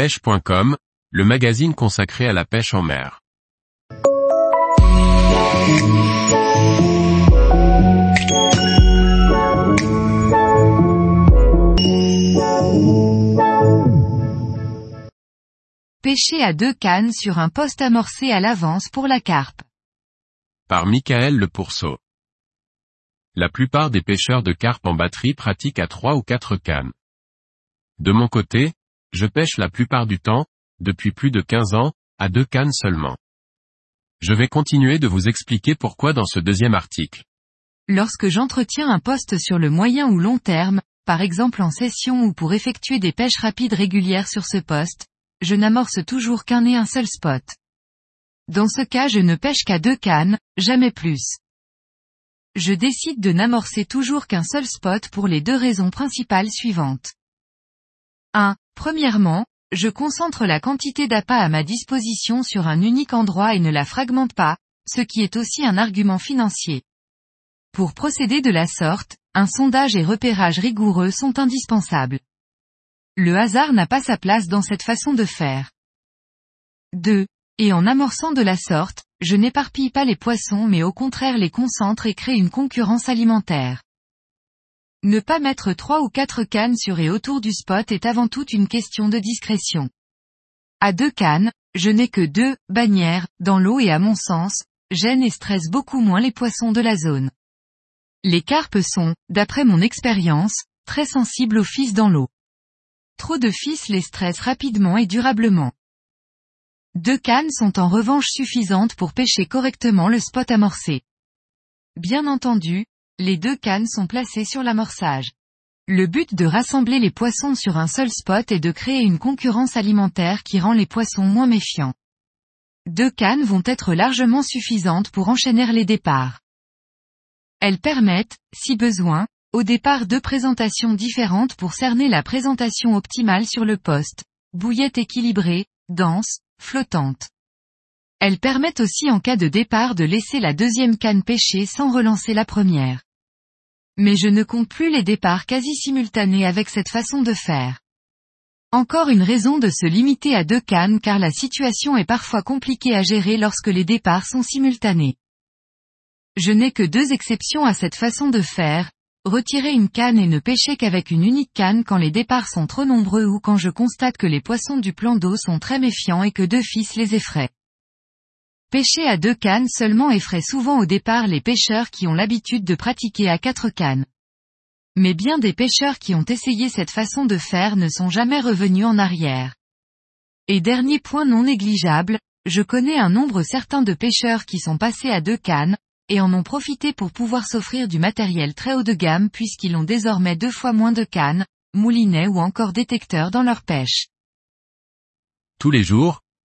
pêche.com, le magazine consacré à la pêche en mer. Pêcher à deux cannes sur un poste amorcé à l'avance pour la carpe. Par Michael Le Pourceau. La plupart des pêcheurs de carpe en batterie pratiquent à trois ou quatre cannes. De mon côté, je pêche la plupart du temps, depuis plus de 15 ans, à deux cannes seulement. Je vais continuer de vous expliquer pourquoi dans ce deuxième article. Lorsque j'entretiens un poste sur le moyen ou long terme, par exemple en session ou pour effectuer des pêches rapides régulières sur ce poste, je n'amorce toujours qu'un et un seul spot. Dans ce cas je ne pêche qu'à deux cannes, jamais plus. Je décide de n'amorcer toujours qu'un seul spot pour les deux raisons principales suivantes. 1. Premièrement, je concentre la quantité d'appât à ma disposition sur un unique endroit et ne la fragmente pas, ce qui est aussi un argument financier. Pour procéder de la sorte, un sondage et repérage rigoureux sont indispensables. Le hasard n'a pas sa place dans cette façon de faire. 2. Et en amorçant de la sorte, je n'éparpille pas les poissons mais au contraire les concentre et crée une concurrence alimentaire. Ne pas mettre trois ou quatre cannes sur et autour du spot est avant tout une question de discrétion. À deux cannes, je n'ai que deux bannières dans l'eau et à mon sens, gêne et stresse beaucoup moins les poissons de la zone. Les carpes sont, d'après mon expérience, très sensibles aux fils dans l'eau. Trop de fils les stressent rapidement et durablement. Deux cannes sont en revanche suffisantes pour pêcher correctement le spot amorcé. Bien entendu, les deux cannes sont placées sur l'amorçage. Le but de rassembler les poissons sur un seul spot est de créer une concurrence alimentaire qui rend les poissons moins méfiants. Deux cannes vont être largement suffisantes pour enchaîner les départs. Elles permettent, si besoin, au départ deux présentations différentes pour cerner la présentation optimale sur le poste. Bouillette équilibrée, dense, flottante. Elles permettent aussi en cas de départ de laisser la deuxième canne pêcher sans relancer la première. Mais je ne compte plus les départs quasi simultanés avec cette façon de faire. Encore une raison de se limiter à deux cannes car la situation est parfois compliquée à gérer lorsque les départs sont simultanés. Je n'ai que deux exceptions à cette façon de faire, retirer une canne et ne pêcher qu'avec une unique canne quand les départs sont trop nombreux ou quand je constate que les poissons du plan d'eau sont très méfiants et que deux fils les effraient. Pêcher à deux cannes seulement effraie souvent au départ les pêcheurs qui ont l'habitude de pratiquer à quatre cannes. Mais bien des pêcheurs qui ont essayé cette façon de faire ne sont jamais revenus en arrière. Et dernier point non négligeable, je connais un nombre certain de pêcheurs qui sont passés à deux cannes, et en ont profité pour pouvoir s'offrir du matériel très haut de gamme puisqu'ils ont désormais deux fois moins de cannes, moulinets ou encore détecteurs dans leur pêche. Tous les jours,